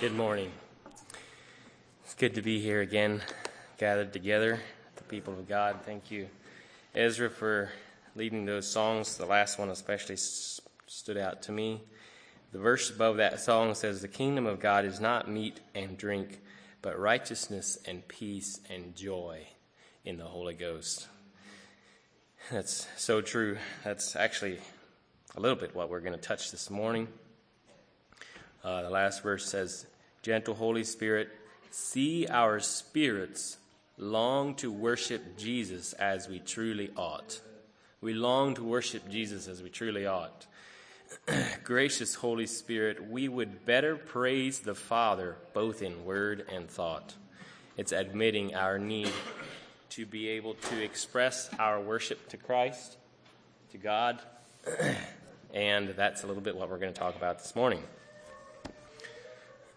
Good morning. It's good to be here again, gathered together, the people of God. Thank you, Ezra, for leading those songs. The last one especially stood out to me. The verse above that song says, The kingdom of God is not meat and drink, but righteousness and peace and joy in the Holy Ghost. That's so true. That's actually a little bit what we're going to touch this morning. Uh, the last verse says, Gentle Holy Spirit, see our spirits long to worship Jesus as we truly ought. We long to worship Jesus as we truly ought. Gracious Holy Spirit, we would better praise the Father both in word and thought. It's admitting our need to be able to express our worship to Christ, to God, and that's a little bit what we're going to talk about this morning.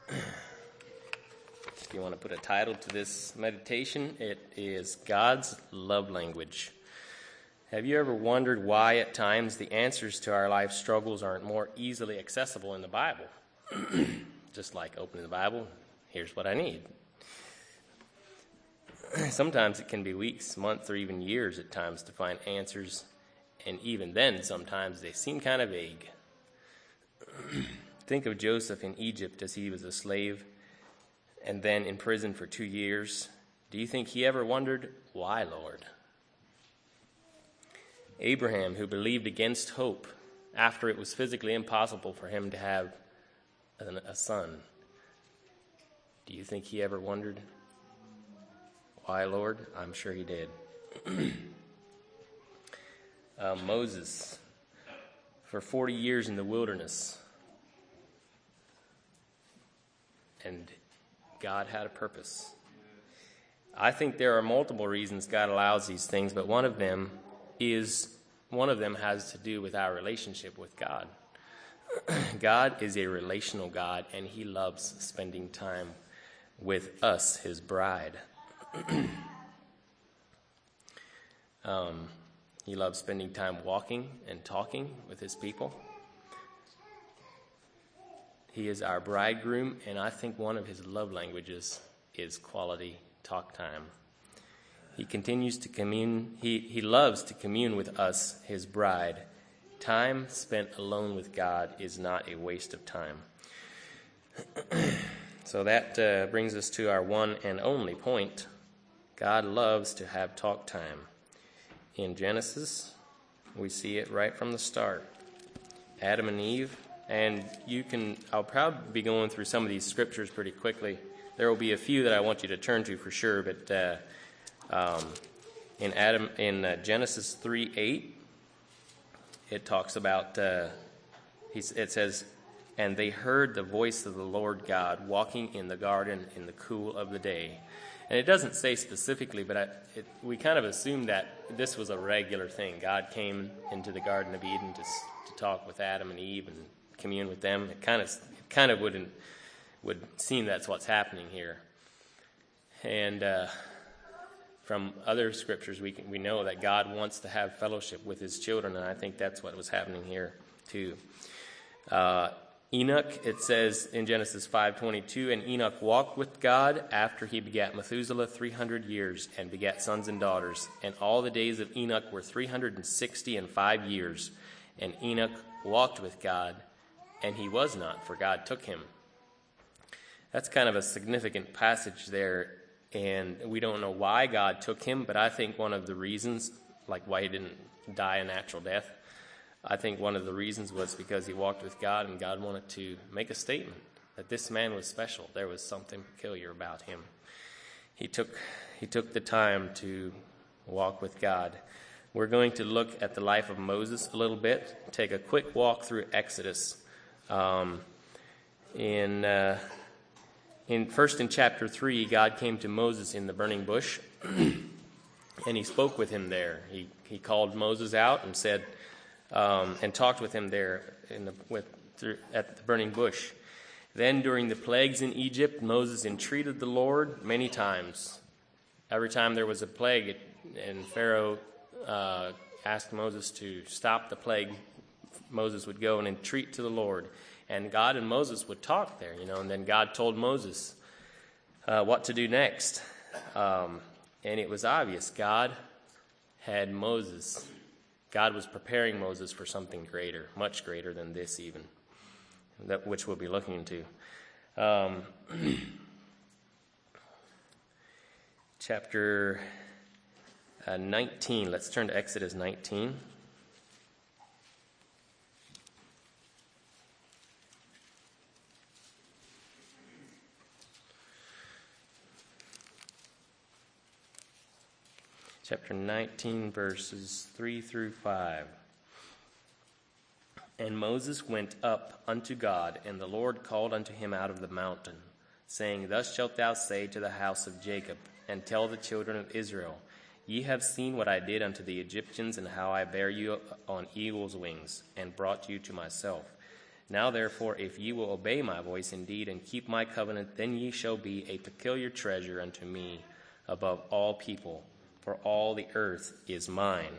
If you want to put a title to this meditation, it is God's Love Language. Have you ever wondered why at times the answers to our life struggles aren't more easily accessible in the Bible? Just like opening the Bible, here's what I need. Sometimes it can be weeks, months, or even years at times to find answers, and even then, sometimes they seem kind of vague. Think of Joseph in Egypt as he was a slave and then in prison for two years. Do you think he ever wondered, Why, Lord? Abraham, who believed against hope after it was physically impossible for him to have a son, do you think he ever wondered, Why, Lord? I'm sure he did. uh, Moses, for 40 years in the wilderness, and God had a purpose. I think there are multiple reasons God allows these things, but one of them is one of them has to do with our relationship with God. God is a relational God, and He loves spending time with us, His bride. um, he loves spending time walking and talking with His people. He is our bridegroom, and I think one of his love languages is quality talk time. He continues to commune, he, he loves to commune with us, his bride. Time spent alone with God is not a waste of time. so that uh, brings us to our one and only point. God loves to have talk time. In Genesis, we see it right from the start. Adam and Eve and you can, I'll probably be going through some of these scriptures pretty quickly. There will be a few that I want you to turn to for sure, but uh, um, in Adam, in uh, Genesis 3 8, it talks about, uh, it says, and they heard the voice of the Lord God walking in the garden in the cool of the day. And it doesn't say specifically, but I, it, we kind of assume that this was a regular thing. God came into the Garden of Eden to, to talk with Adam and Eve and commune with them. It kind of it kind of wouldn't would seem that's what's happening here. And uh, from other scriptures, we can, we know that God wants to have fellowship with His children, and I think that's what was happening here too. Uh, Enoch, it says in Genesis 5:22, and Enoch walked with God after he begat Methuselah 300 years and begat sons and daughters, and all the days of Enoch were 360 and five years, and Enoch walked with God and he was not, for God took him. That's kind of a significant passage there, and we don't know why God took him, but I think one of the reasons, like why he didn't die a natural death, I think one of the reasons was because he walked with God, and God wanted to make a statement that this man was special. There was something peculiar about him. He took, he took the time to walk with God. We're going to look at the life of Moses a little bit, take a quick walk through Exodus. Um, in uh, in first in chapter three, God came to Moses in the burning bush, and he spoke with him there. He he called Moses out and said, um, and talked with him there in the with through, at the burning bush. Then during the plagues in Egypt, Moses entreated the Lord many times. Every time there was a plague, it, and Pharaoh uh, asked Moses to stop the plague, Moses would go and entreat to the Lord. And God and Moses would talk there, you know, and then God told Moses uh, what to do next. Um, and it was obvious God had Moses, God was preparing Moses for something greater, much greater than this, even, that, which we'll be looking into. Um, chapter uh, 19, let's turn to Exodus 19. Chapter 19, verses 3 through 5. And Moses went up unto God, and the Lord called unto him out of the mountain, saying, Thus shalt thou say to the house of Jacob, and tell the children of Israel, Ye have seen what I did unto the Egyptians, and how I bare you on eagle's wings, and brought you to myself. Now therefore, if ye will obey my voice indeed, and keep my covenant, then ye shall be a peculiar treasure unto me above all people for all the earth is mine.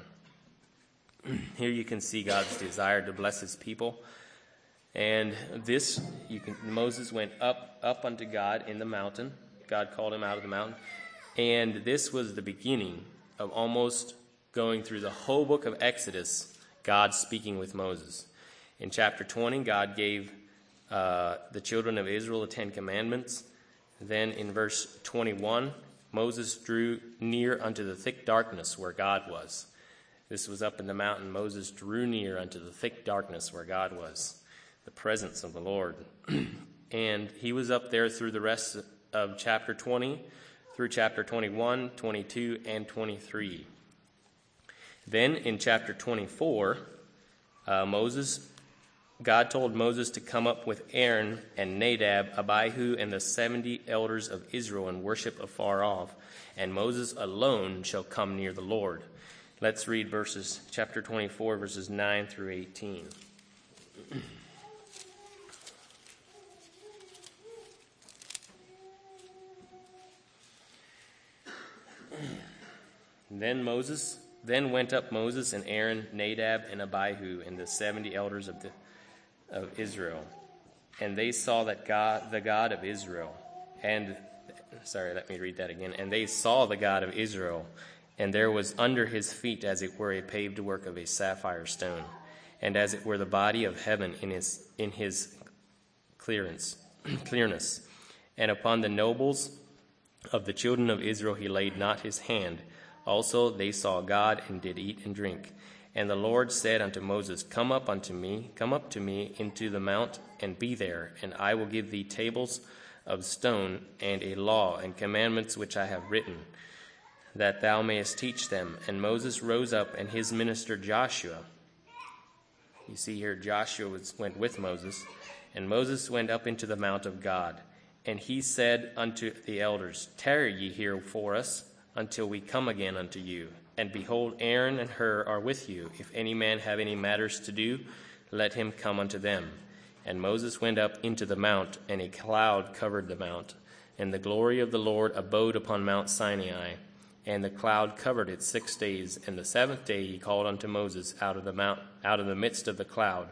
Here you can see God's desire to bless his people. And this, you can, Moses went up, up unto God in the mountain. God called him out of the mountain. And this was the beginning of almost going through the whole book of Exodus, God speaking with Moses. In chapter 20, God gave uh, the children of Israel the Ten Commandments. Then in verse 21, Moses drew near unto the thick darkness where God was. This was up in the mountain. Moses drew near unto the thick darkness where God was, the presence of the Lord. and he was up there through the rest of chapter 20, through chapter 21, 22, and 23. Then in chapter 24, uh, Moses God told Moses to come up with Aaron and Nadab, Abihu, and the seventy elders of Israel and worship afar off, and Moses alone shall come near the Lord. Let's read verses chapter 24, verses 9 through 18. then Moses then went up Moses and Aaron, Nadab and Abihu, and the seventy elders of the of Israel. And they saw that God, the God of Israel, and sorry, let me read that again. And they saw the God of Israel, and there was under his feet, as it were, a paved work of a sapphire stone, and as it were the body of heaven in his in his clearance, clearness. And upon the nobles of the children of Israel he laid not his hand. Also they saw God and did eat and drink. And the Lord said unto Moses, Come up unto me, come up to me into the mount, and be there, and I will give thee tables of stone, and a law and commandments which I have written, that thou mayest teach them. And Moses rose up, and his minister Joshua. You see here, Joshua was, went with Moses, and Moses went up into the mount of God. And he said unto the elders, Tarry ye here for us until we come again unto you. And behold, Aaron and Hur are with you. If any man have any matters to do, let him come unto them. And Moses went up into the mount, and a cloud covered the mount. And the glory of the Lord abode upon Mount Sinai. And the cloud covered it six days. And the seventh day he called unto Moses out of the mount, out of the midst of the cloud.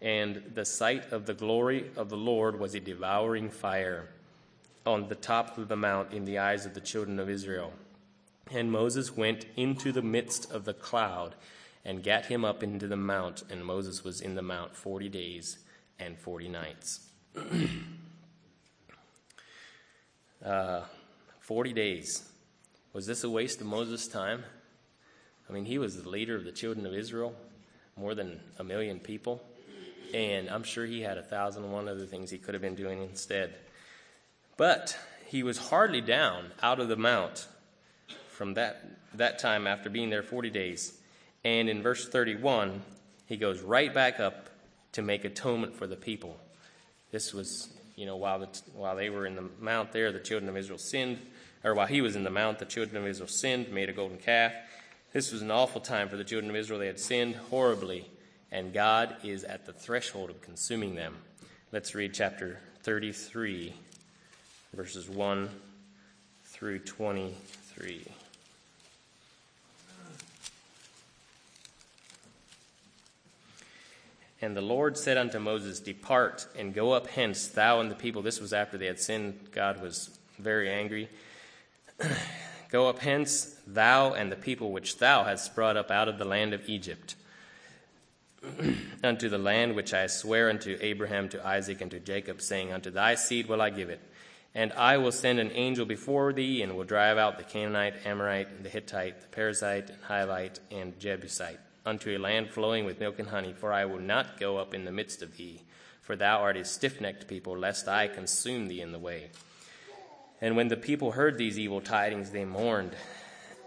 And the sight of the glory of the Lord was a devouring fire on the top of the mount in the eyes of the children of Israel. And Moses went into the midst of the cloud and gat him up into the mount, and Moses was in the mount forty days and forty nights. uh, forty days. Was this a waste of Moses' time? I mean, he was the leader of the children of Israel, more than a million people, and I'm sure he had a thousand and one other things he could have been doing instead. But he was hardly down out of the mount from that, that time after being there 40 days. And in verse 31, he goes right back up to make atonement for the people. This was, you know, while, the, while they were in the mount there, the children of Israel sinned, or while he was in the mount, the children of Israel sinned, made a golden calf. This was an awful time for the children of Israel. They had sinned horribly, and God is at the threshold of consuming them. Let's read chapter 33, verses 1 through 23. And the Lord said unto Moses, Depart and go up hence, thou and the people. This was after they had sinned. God was very angry. go up hence, thou and the people which thou hast brought up out of the land of Egypt, unto the land which I swear unto Abraham, to Isaac, and to Jacob, saying, Unto thy seed will I give it. And I will send an angel before thee, and will drive out the Canaanite, Amorite, the Hittite, the Perizzite, and Hivite, and Jebusite unto a land flowing with milk and honey, for I will not go up in the midst of thee, for thou art a stiff necked people, lest I consume thee in the way. And when the people heard these evil tidings, they mourned,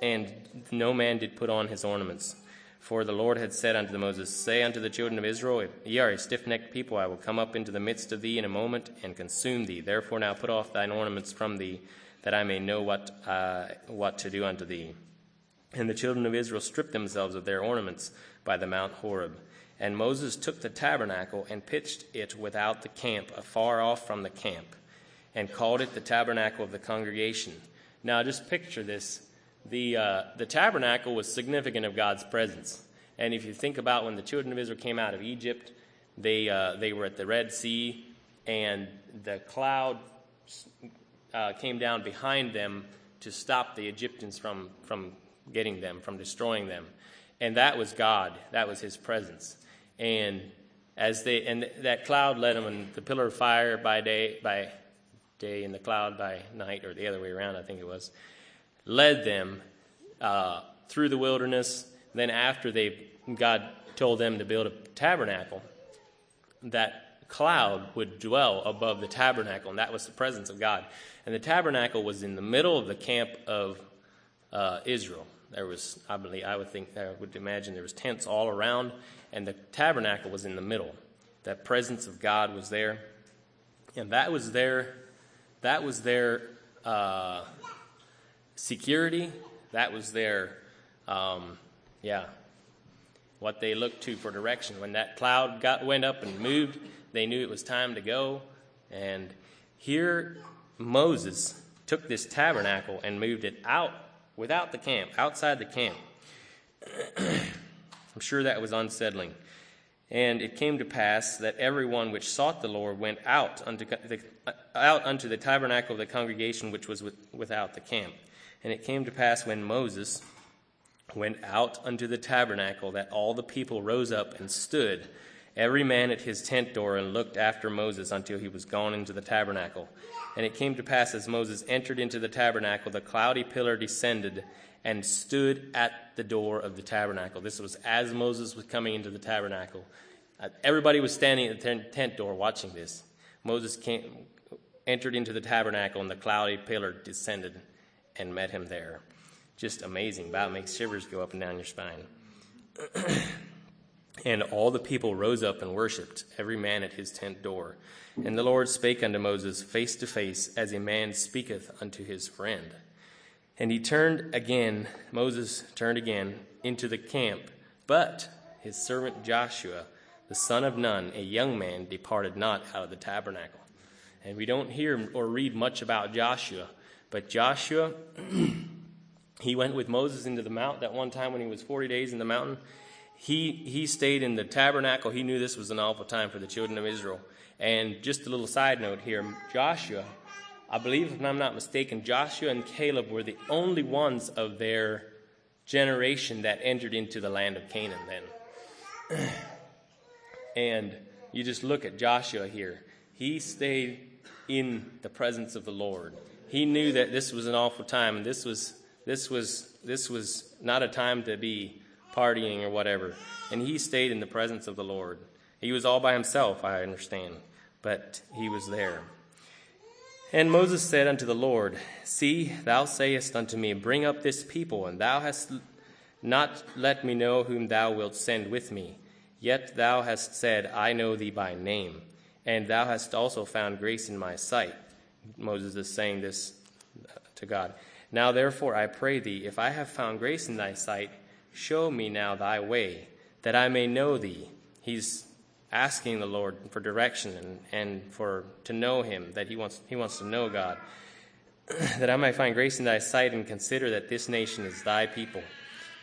and no man did put on his ornaments. For the Lord had said unto Moses, Say unto the children of Israel, If ye are a stiff necked people, I will come up into the midst of thee in a moment and consume thee. Therefore now put off thine ornaments from thee, that I may know what, uh, what to do unto thee. And the children of Israel stripped themselves of their ornaments by the Mount Horeb. And Moses took the tabernacle and pitched it without the camp, afar off from the camp, and called it the tabernacle of the congregation. Now, just picture this. The, uh, the tabernacle was significant of God's presence. And if you think about when the children of Israel came out of Egypt, they, uh, they were at the Red Sea, and the cloud uh, came down behind them to stop the Egyptians from, from getting them, from destroying them. And that was God. That was his presence. And as they and that cloud led them and the pillar of fire by day by day and the cloud by night, or the other way around, I think it was, led them uh, through the wilderness. Then after they God told them to build a tabernacle, that cloud would dwell above the tabernacle, and that was the presence of God. And the tabernacle was in the middle of the camp of uh, Israel. There was, I believe, I would think, I would imagine there was tents all around, and the tabernacle was in the middle. That presence of God was there, and that was their, that was their uh, security. That was their, um, yeah, what they looked to for direction. When that cloud got went up and moved, they knew it was time to go. And here Moses took this tabernacle and moved it out without the camp, outside the camp. I'm sure that was unsettling. And it came to pass that everyone which sought the Lord went out unto the, uh, out unto the tabernacle of the congregation which was with, without the camp. And it came to pass when Moses went out unto the tabernacle that all the people rose up and stood, every man at his tent door, and looked after Moses until he was gone into the tabernacle. And it came to pass as Moses entered into the tabernacle, the cloudy pillar descended and stood at the door of the tabernacle. This was as Moses was coming into the tabernacle. Uh, everybody was standing at the tent door watching this. Moses came, entered into the tabernacle, and the cloudy pillar descended and met him there. Just amazing. About makes shivers go up and down your spine. and all the people rose up and worshipped, every man at his tent door. And the Lord spake unto Moses face to face, as a man speaketh unto his friend. And he turned again, Moses turned again into the camp, but his servant Joshua, the son of Nun, a young man, departed not out of the tabernacle. And we don't hear or read much about Joshua, but Joshua, he went with Moses into the mount that one time when he was 40 days in the mountain. He, he stayed in the tabernacle. He knew this was an awful time for the children of Israel. And just a little side note here Joshua, I believe, if I'm not mistaken, Joshua and Caleb were the only ones of their generation that entered into the land of Canaan then. and you just look at Joshua here. He stayed in the presence of the Lord. He knew that this was an awful time, this was this was this was not a time to be partying or whatever. And he stayed in the presence of the Lord. He was all by himself, I understand, but he was there. And Moses said unto the Lord, See, thou sayest unto me, Bring up this people, and thou hast not let me know whom thou wilt send with me. Yet thou hast said, I know thee by name, and thou hast also found grace in my sight. Moses is saying this to God. Now therefore I pray thee, if I have found grace in thy sight, show me now thy way, that I may know thee. He's asking the Lord for direction and, and for to know him, that he wants, he wants to know God. that I might find grace in thy sight and consider that this nation is thy people.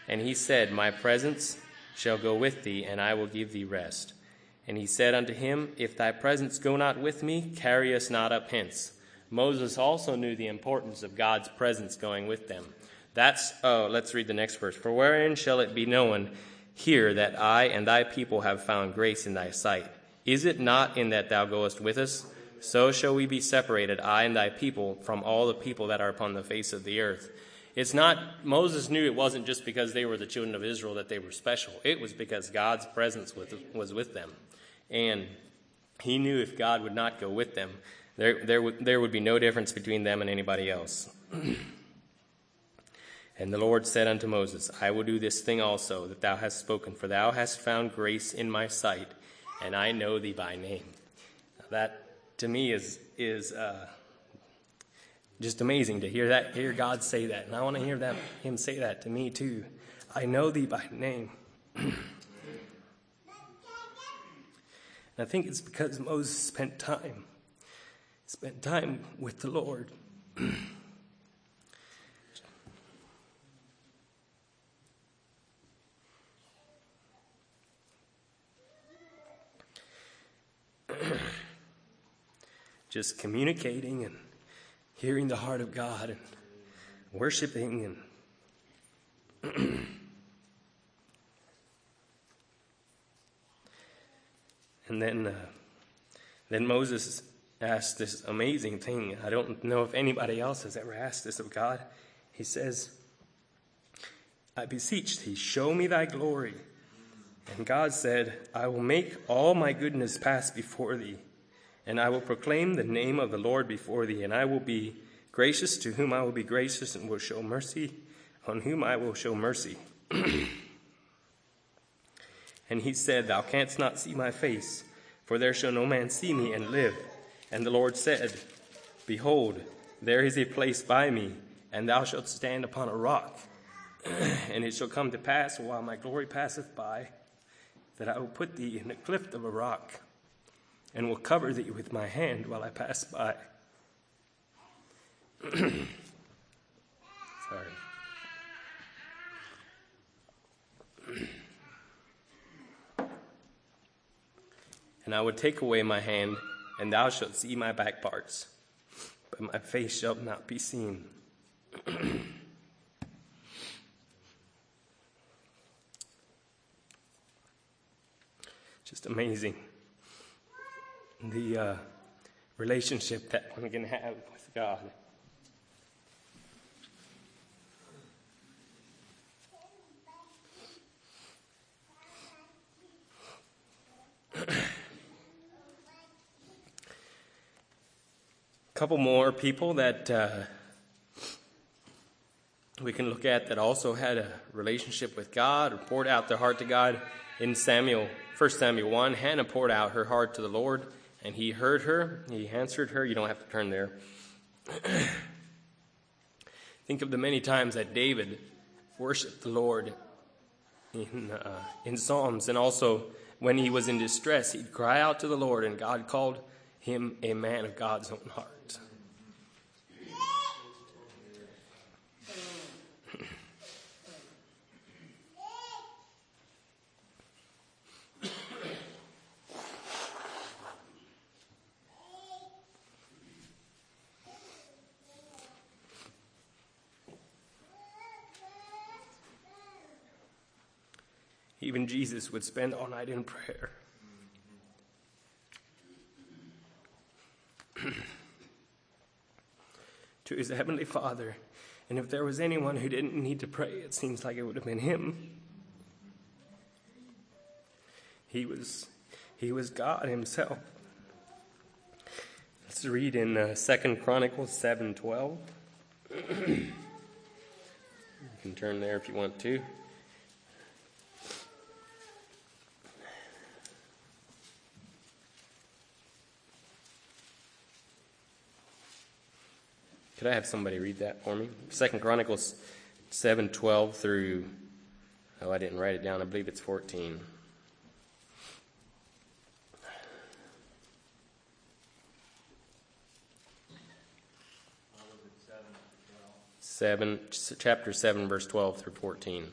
And he said, My presence shall go with thee, and I will give thee rest. And he said unto him, If thy presence go not with me, carry us not up hence. Moses also knew the importance of God's presence going with them. That's, oh, let's read the next verse. For wherein shall it be known here that I and thy people have found grace in thy sight? Is it not in that thou goest with us? So shall we be separated, I and thy people, from all the people that are upon the face of the earth. It's not, Moses knew it wasn't just because they were the children of Israel that they were special. It was because God's presence was with them. And he knew if God would not go with them, there, there, there would be no difference between them and anybody else. and the Lord said unto Moses, I will do this thing also that thou hast spoken, for thou hast found grace in my sight, and I know thee by name. That to me is is uh, just amazing to hear that, hear God say that, and I want to hear that Him say that to me too. I know thee by name. and I think it's because Moses spent time, spent time with the Lord. just communicating and hearing the heart of God and worshiping and and then uh, then Moses asked this amazing thing. I don't know if anybody else has ever asked this of God. He says, I beseech thee, show me thy glory. And God said, I will make all my goodness pass before thee and I will proclaim the name of the Lord before thee, and I will be gracious to whom I will be gracious, and will show mercy on whom I will show mercy. and he said, Thou canst not see my face, for there shall no man see me and live. And the Lord said, Behold, there is a place by me, and thou shalt stand upon a rock. and it shall come to pass, while my glory passeth by, that I will put thee in the cleft of a rock and will cover thee with my hand while I pass by. Sorry. and I would take away my hand, and thou shalt see my back parts, but my face shall not be seen. Just amazing the uh, relationship that one can have with God. A couple more people that uh, we can look at that also had a relationship with God or poured out their heart to God in Samuel, 1 Samuel 1. Hannah poured out her heart to the Lord. And he heard her, he answered her. You don't have to turn there. Think of the many times that David worshiped the Lord in, uh, in Psalms, and also when he was in distress, he'd cry out to the Lord, and God called him a man of God's own heart. Even Jesus would spend all night in prayer. to his heavenly Father. And if there was anyone who didn't need to pray, it seems like it would have been him. He was, he was God himself. Let's read in uh, 2 Chronicles 7.12. you can turn there if you want to. Could I have somebody read that for me? Second Chronicles seven twelve through oh I didn't write it down. I believe it's fourteen. Seven, chapter seven, verse twelve through fourteen.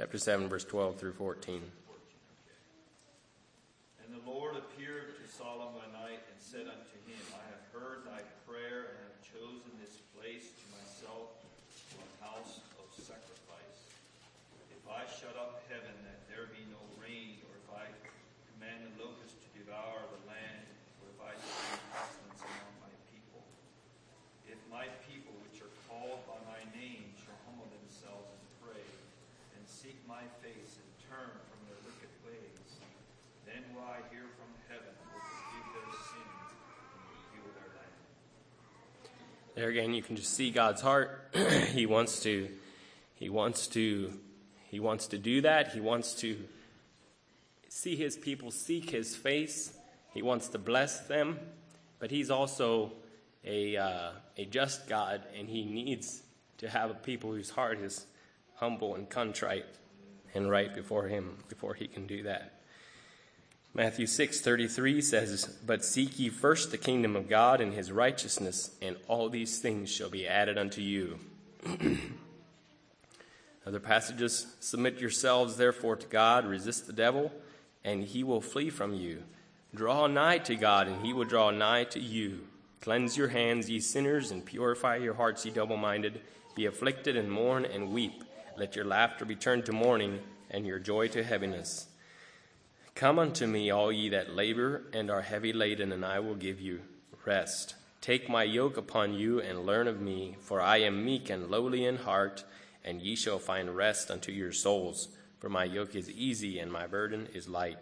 Chapter 7, verse 12 through 14. And the Lord appeared to Solomon by night and said unto him, I have heard thy prayer and have chosen this place to myself for a house of sacrifice. If I shut up heaven that there be no rain, or if I command the locust to devour the land, or if I send pestilence among my people, if my people which are called by my name shall humble themselves and pray, and seek my face and turn from their wicked ways, then will I hear from heaven, will forgive their sins, and will heal their land. There again, you can just see God's heart. he wants to, he wants to, he wants to do that. He wants to see his people seek his face. He wants to bless them, but he's also a uh, a just God, and he needs to have a people whose heart is humble and contrite and right before him before he can do that. Matthew 6:33 says, "But seek ye first the kingdom of God and his righteousness, and all these things shall be added unto you." Other passages, "Submit yourselves therefore to God, resist the devil, and he will flee from you. Draw nigh to God, and he will draw nigh to you. Cleanse your hands, ye sinners, and purify your hearts, ye double-minded. Be afflicted and mourn and weep. Let your laughter be turned to mourning, and your joy to heaviness." Come unto me, all ye that labor and are heavy laden, and I will give you rest. Take my yoke upon you and learn of me, for I am meek and lowly in heart, and ye shall find rest unto your souls. For my yoke is easy and my burden is light.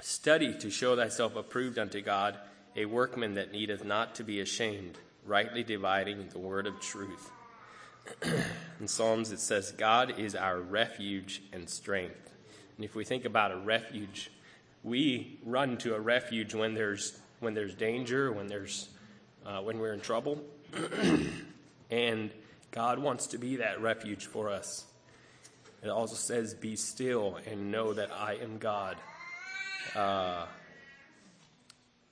Study to show thyself approved unto God, a workman that needeth not to be ashamed, rightly dividing the word of truth. In Psalms it says, God is our refuge and strength. And if we think about a refuge, we run to a refuge when there's when there's danger, when there's uh, when we're in trouble, and God wants to be that refuge for us. It also says, "Be still and know that I am God." Uh,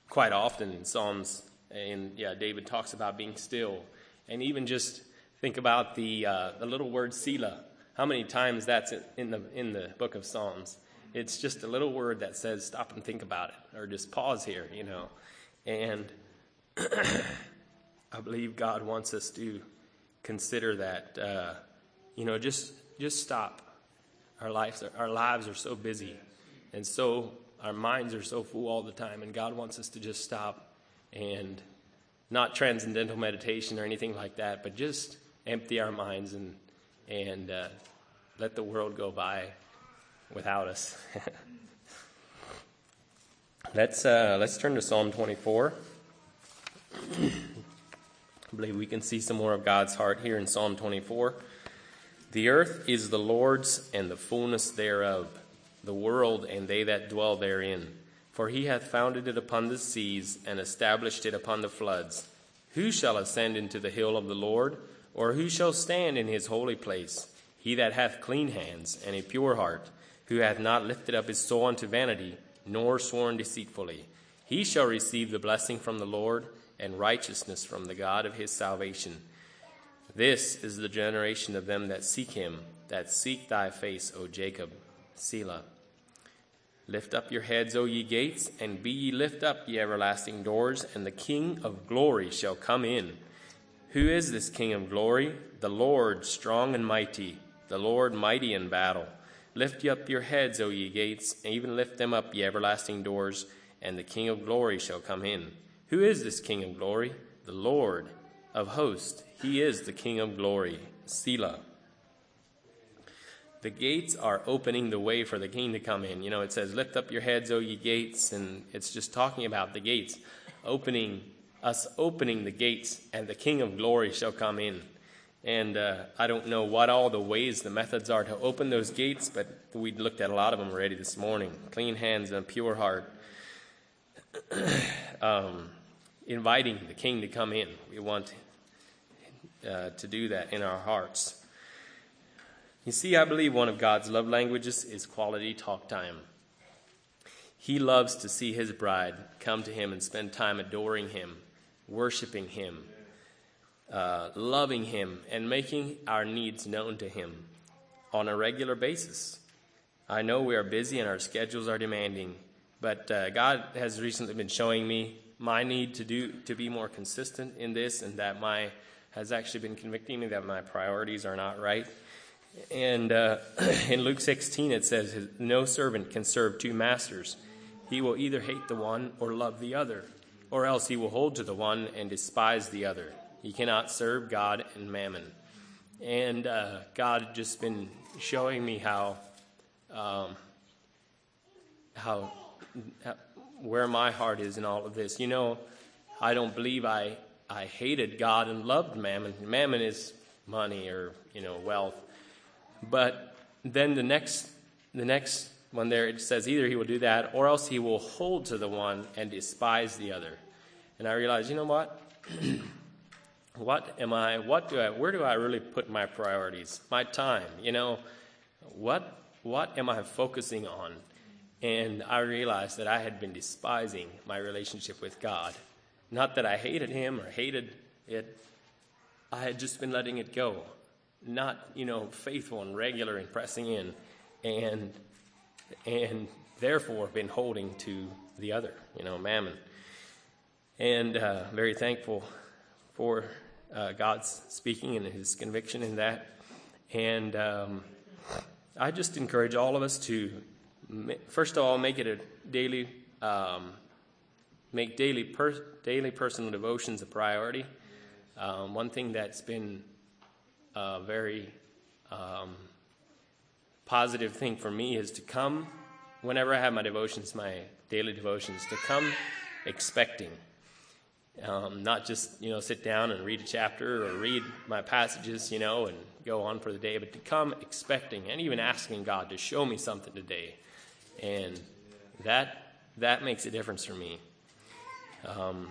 quite often in Psalms, and yeah, David talks about being still, and even just think about the uh, the little word "Selah." How many times that's in the in the book of Psalms? It's just a little word that says stop and think about it, or just pause here, you know. And I believe God wants us to consider that, uh, you know, just just stop. Our lives are, our lives are so busy, and so our minds are so full all the time, and God wants us to just stop and not transcendental meditation or anything like that, but just empty our minds and and uh, let the world go by without us. let's uh, let's turn to Psalm 24. I believe we can see some more of God's heart here in Psalm 24. The earth is the Lord's and the fullness thereof, the world and they that dwell therein. For he hath founded it upon the seas and established it upon the floods. Who shall ascend into the hill of the Lord? Or who shall stand in his holy place? He that hath clean hands and a pure heart, who hath not lifted up his soul unto vanity, nor sworn deceitfully. He shall receive the blessing from the Lord and righteousness from the God of his salvation. This is the generation of them that seek him, that seek thy face, O Jacob. Selah. Lift up your heads, O ye gates, and be ye lift up, ye everlasting doors, and the King of glory shall come in. Who is this King of glory? The Lord strong and mighty, the Lord mighty in battle. Lift ye up your heads, O ye gates, and even lift them up, ye everlasting doors, and the King of glory shall come in. Who is this King of glory? The Lord of hosts. He is the King of glory. Selah. The gates are opening the way for the king to come in. You know, it says, Lift up your heads, O ye gates, and it's just talking about the gates, opening, us opening the gates, and the King of glory shall come in. And uh, I don't know what all the ways, the methods are to open those gates, but we looked at a lot of them already this morning. Clean hands and a pure heart. um, inviting the king to come in. We want uh, to do that in our hearts. You see, I believe one of God's love languages is quality talk time. He loves to see his bride come to him and spend time adoring him, worshiping him, uh, loving him, and making our needs known to him. on a regular basis. I know we are busy and our schedules are demanding, but uh, God has recently been showing me my need to do to be more consistent in this, and that my has actually been convicting me that my priorities are not right. And uh, in Luke 16, it says, "No servant can serve two masters. He will either hate the one or love the other, or else he will hold to the one and despise the other. He cannot serve God and mammon." And uh, God just been showing me how, um, how, how, where my heart is in all of this. You know, I don't believe I, I hated God and loved mammon. Mammon is money or, you know, wealth. But then the next, the next one there, it says either he will do that or else he will hold to the one and despise the other. And I realized, you know what? what am I, what do I, where do I really put my priorities, my time, you know, what, what am I focusing on? And I realized that I had been despising my relationship with God. Not that I hated Him or hated it, I had just been letting it go. Not, you know, faithful and regular and pressing in, and, and therefore been holding to the other, you know, mammon. And uh, very thankful for uh, God's speaking and His conviction in that. And um, I just encourage all of us to, first of all, make it a daily, um, make daily per, daily personal devotions a priority. Um, one thing that's been a very um, positive thing for me is to come whenever I have my devotions, my daily devotions, to come expecting. Um, not just you know sit down and read a chapter or read my passages you know and go on for the day but to come expecting and even asking god to show me something today and that that makes a difference for me um,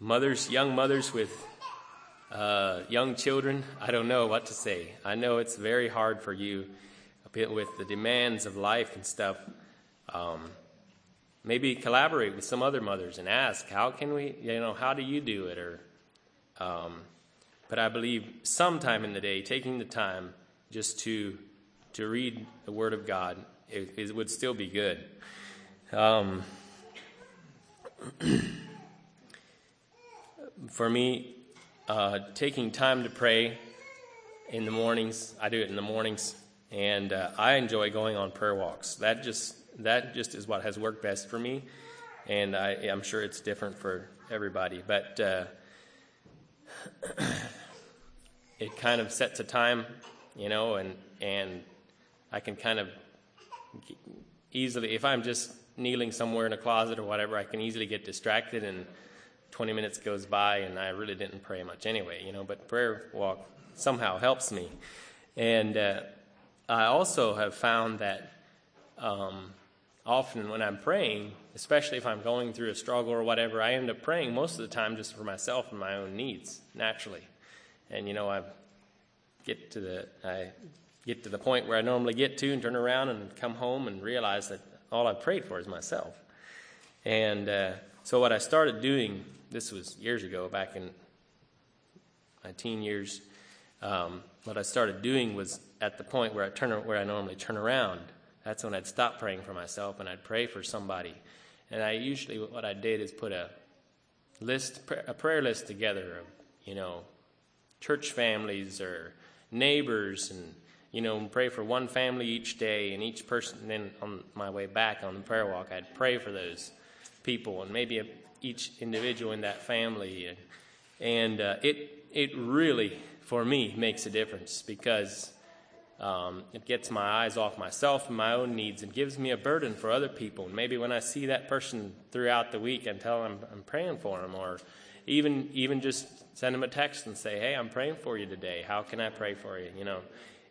mothers young mothers with uh, young children i don't know what to say i know it's very hard for you with the demands of life and stuff um, maybe collaborate with some other mothers and ask, how can we, you know, how do you do it? Or, um, but I believe sometime in the day, taking the time just to to read the Word of God, it, it would still be good. Um, for me, uh, taking time to pray in the mornings, I do it in the mornings, and uh, I enjoy going on prayer walks. That just that just is what has worked best for me, and I, am sure it's different for everybody. But uh, it kind of sets a time, you know, and and I can kind of easily, if I'm just kneeling somewhere in a closet or whatever, I can easily get distracted and 20 minutes goes by and I really didn't pray much anyway, you know. But prayer walk somehow helps me, and uh, I also have found that. Um, often when I'm praying, especially if I'm going through a struggle or whatever, I end up praying most of the time just for myself and my own needs naturally. And you know, I get to the I get to the point where I normally get to and turn around and come home and realize that all I prayed for is myself. And uh, so what I started doing, this was years ago, back in my teen years. Um, what I started doing was at the point where I turn where I normally turn around that's when I'd stop praying for myself and I'd pray for somebody. And I usually, what I did is put a list, a prayer list together of, you know, church families or neighbors and, you know, pray for one family each day and each person. And then on my way back on the prayer walk, I'd pray for those people and maybe a, each individual in that family. And, uh, it, it really, for me, makes a difference because um, it gets my eyes off myself and my own needs and gives me a burden for other people. And maybe when I see that person throughout the week and tell them I'm, I'm praying for them, or even even just send them a text and say, "Hey, I'm praying for you today. How can I pray for you?" You know,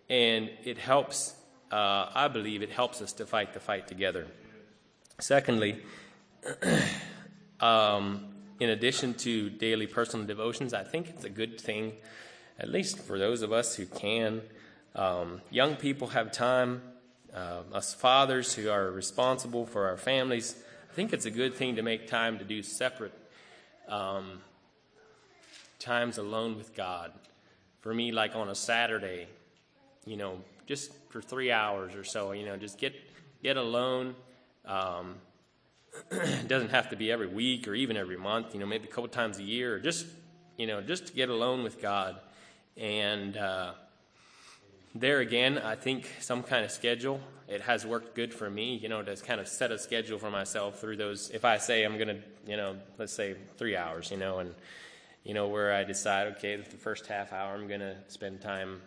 and it helps. Uh, I believe it helps us to fight the fight together. Secondly, um, in addition to daily personal devotions, I think it's a good thing, at least for those of us who can um, young people have time. Uh, us fathers who are responsible for our families, I think it's a good thing to make time to do separate um, times alone with God. for me, like on a Saturday, you know, just for three hours or so, you know, just get get alone. Um, it doesn't have to be every week or even every month. You know, maybe a couple times a year, or just you know, just to get alone with God. And uh, there again, I think some kind of schedule. It has worked good for me, you know, to kind of set a schedule for myself through those. If I say I'm going to, you know, let's say three hours, you know, and you know, where I decide, okay, the first half hour I'm going to spend time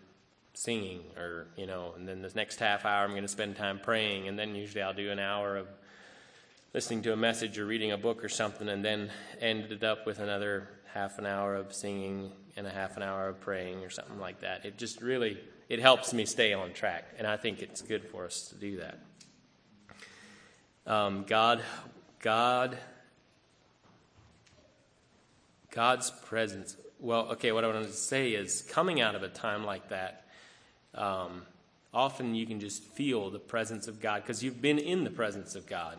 singing, or, you know, and then the next half hour I'm going to spend time praying, and then usually I'll do an hour of listening to a message or reading a book or something, and then ended up with another half an hour of singing and a half an hour of praying or something like that. It just really it helps me stay on track, and I think it's good for us to do that. Um, God, God God's presence. Well, okay, what I wanted to say is coming out of a time like that, um, often you can just feel the presence of God because you've been in the presence of God.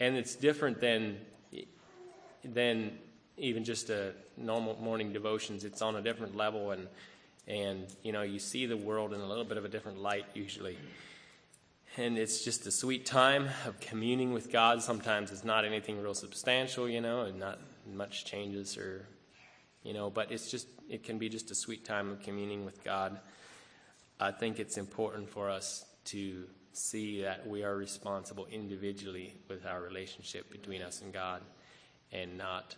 And it's different than, than even just a normal morning devotions. It's on a different level, and, and you know, you see the world in a little bit of a different light usually. And it's just a sweet time of communing with God. Sometimes it's not anything real substantial, you know, and not much changes or, you know, but it's just, it can be just a sweet time of communing with God. I think it's important for us to see that we are responsible individually with our relationship between us and God and not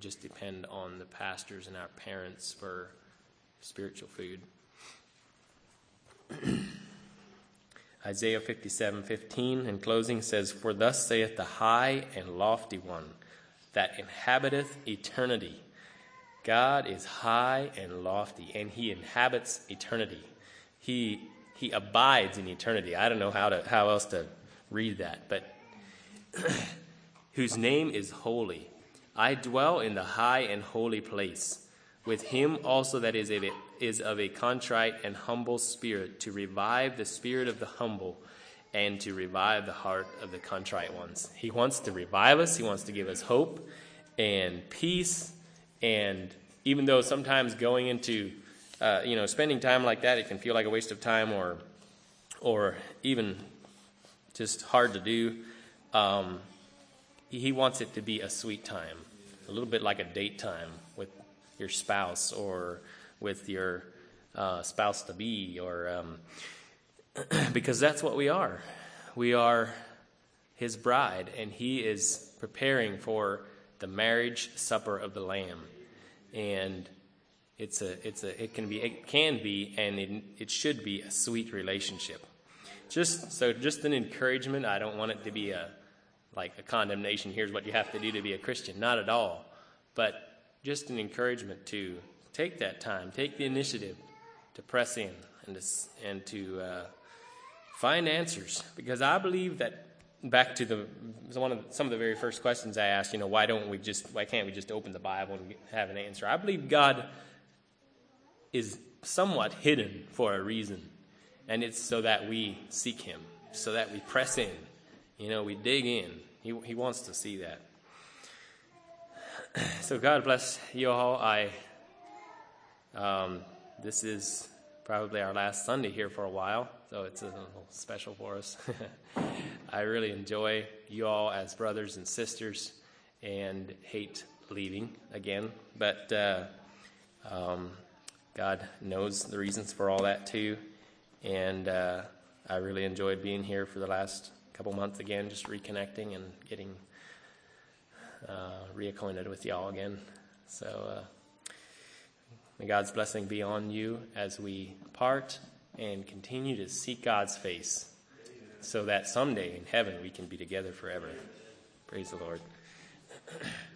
just depend on the pastors and our parents for spiritual food. Isaiah 57:15 in closing says, "For thus saith the high and lofty one, that inhabiteth eternity. God is high and lofty, and he inhabits eternity. He, he abides in eternity. I don't know how, to, how else to read that, but whose name is holy. I dwell in the high and holy place, with him also that is of, a, is of a contrite and humble spirit, to revive the spirit of the humble and to revive the heart of the contrite ones. He wants to revive us, He wants to give us hope and peace. And even though sometimes going into, uh, you know, spending time like that, it can feel like a waste of time or, or even just hard to do, um, He wants it to be a sweet time, a little bit like a date time with your spouse or with your uh, spouse to be or. Um, because that's what we are. We are his bride, and he is preparing for the marriage supper of the Lamb. And it's a, it's a, it can be, it can be, and it, it should be a sweet relationship. Just so, just an encouragement. I don't want it to be a, like a condemnation. Here's what you have to do to be a Christian. Not at all. But just an encouragement to take that time, take the initiative to press in and to, and to uh, find answers because I believe that back to the one of the, some of the very first questions I asked, you know, why don't we just why can't we just open the Bible and have an answer? I believe God is somewhat hidden for a reason, and it's so that we seek Him, so that we press in, you know, we dig in. He He wants to see that. So God bless you all. I um, this is probably our last Sunday here for a while so it's a little special for us. I really enjoy you all as brothers and sisters and hate leaving again, but uh, um, God knows the reasons for all that too. And uh, I really enjoyed being here for the last couple months again, just reconnecting and getting uh, reacquainted with y'all again. So uh, may God's blessing be on you as we part and continue to seek God's face so that someday in heaven we can be together forever. Praise the Lord.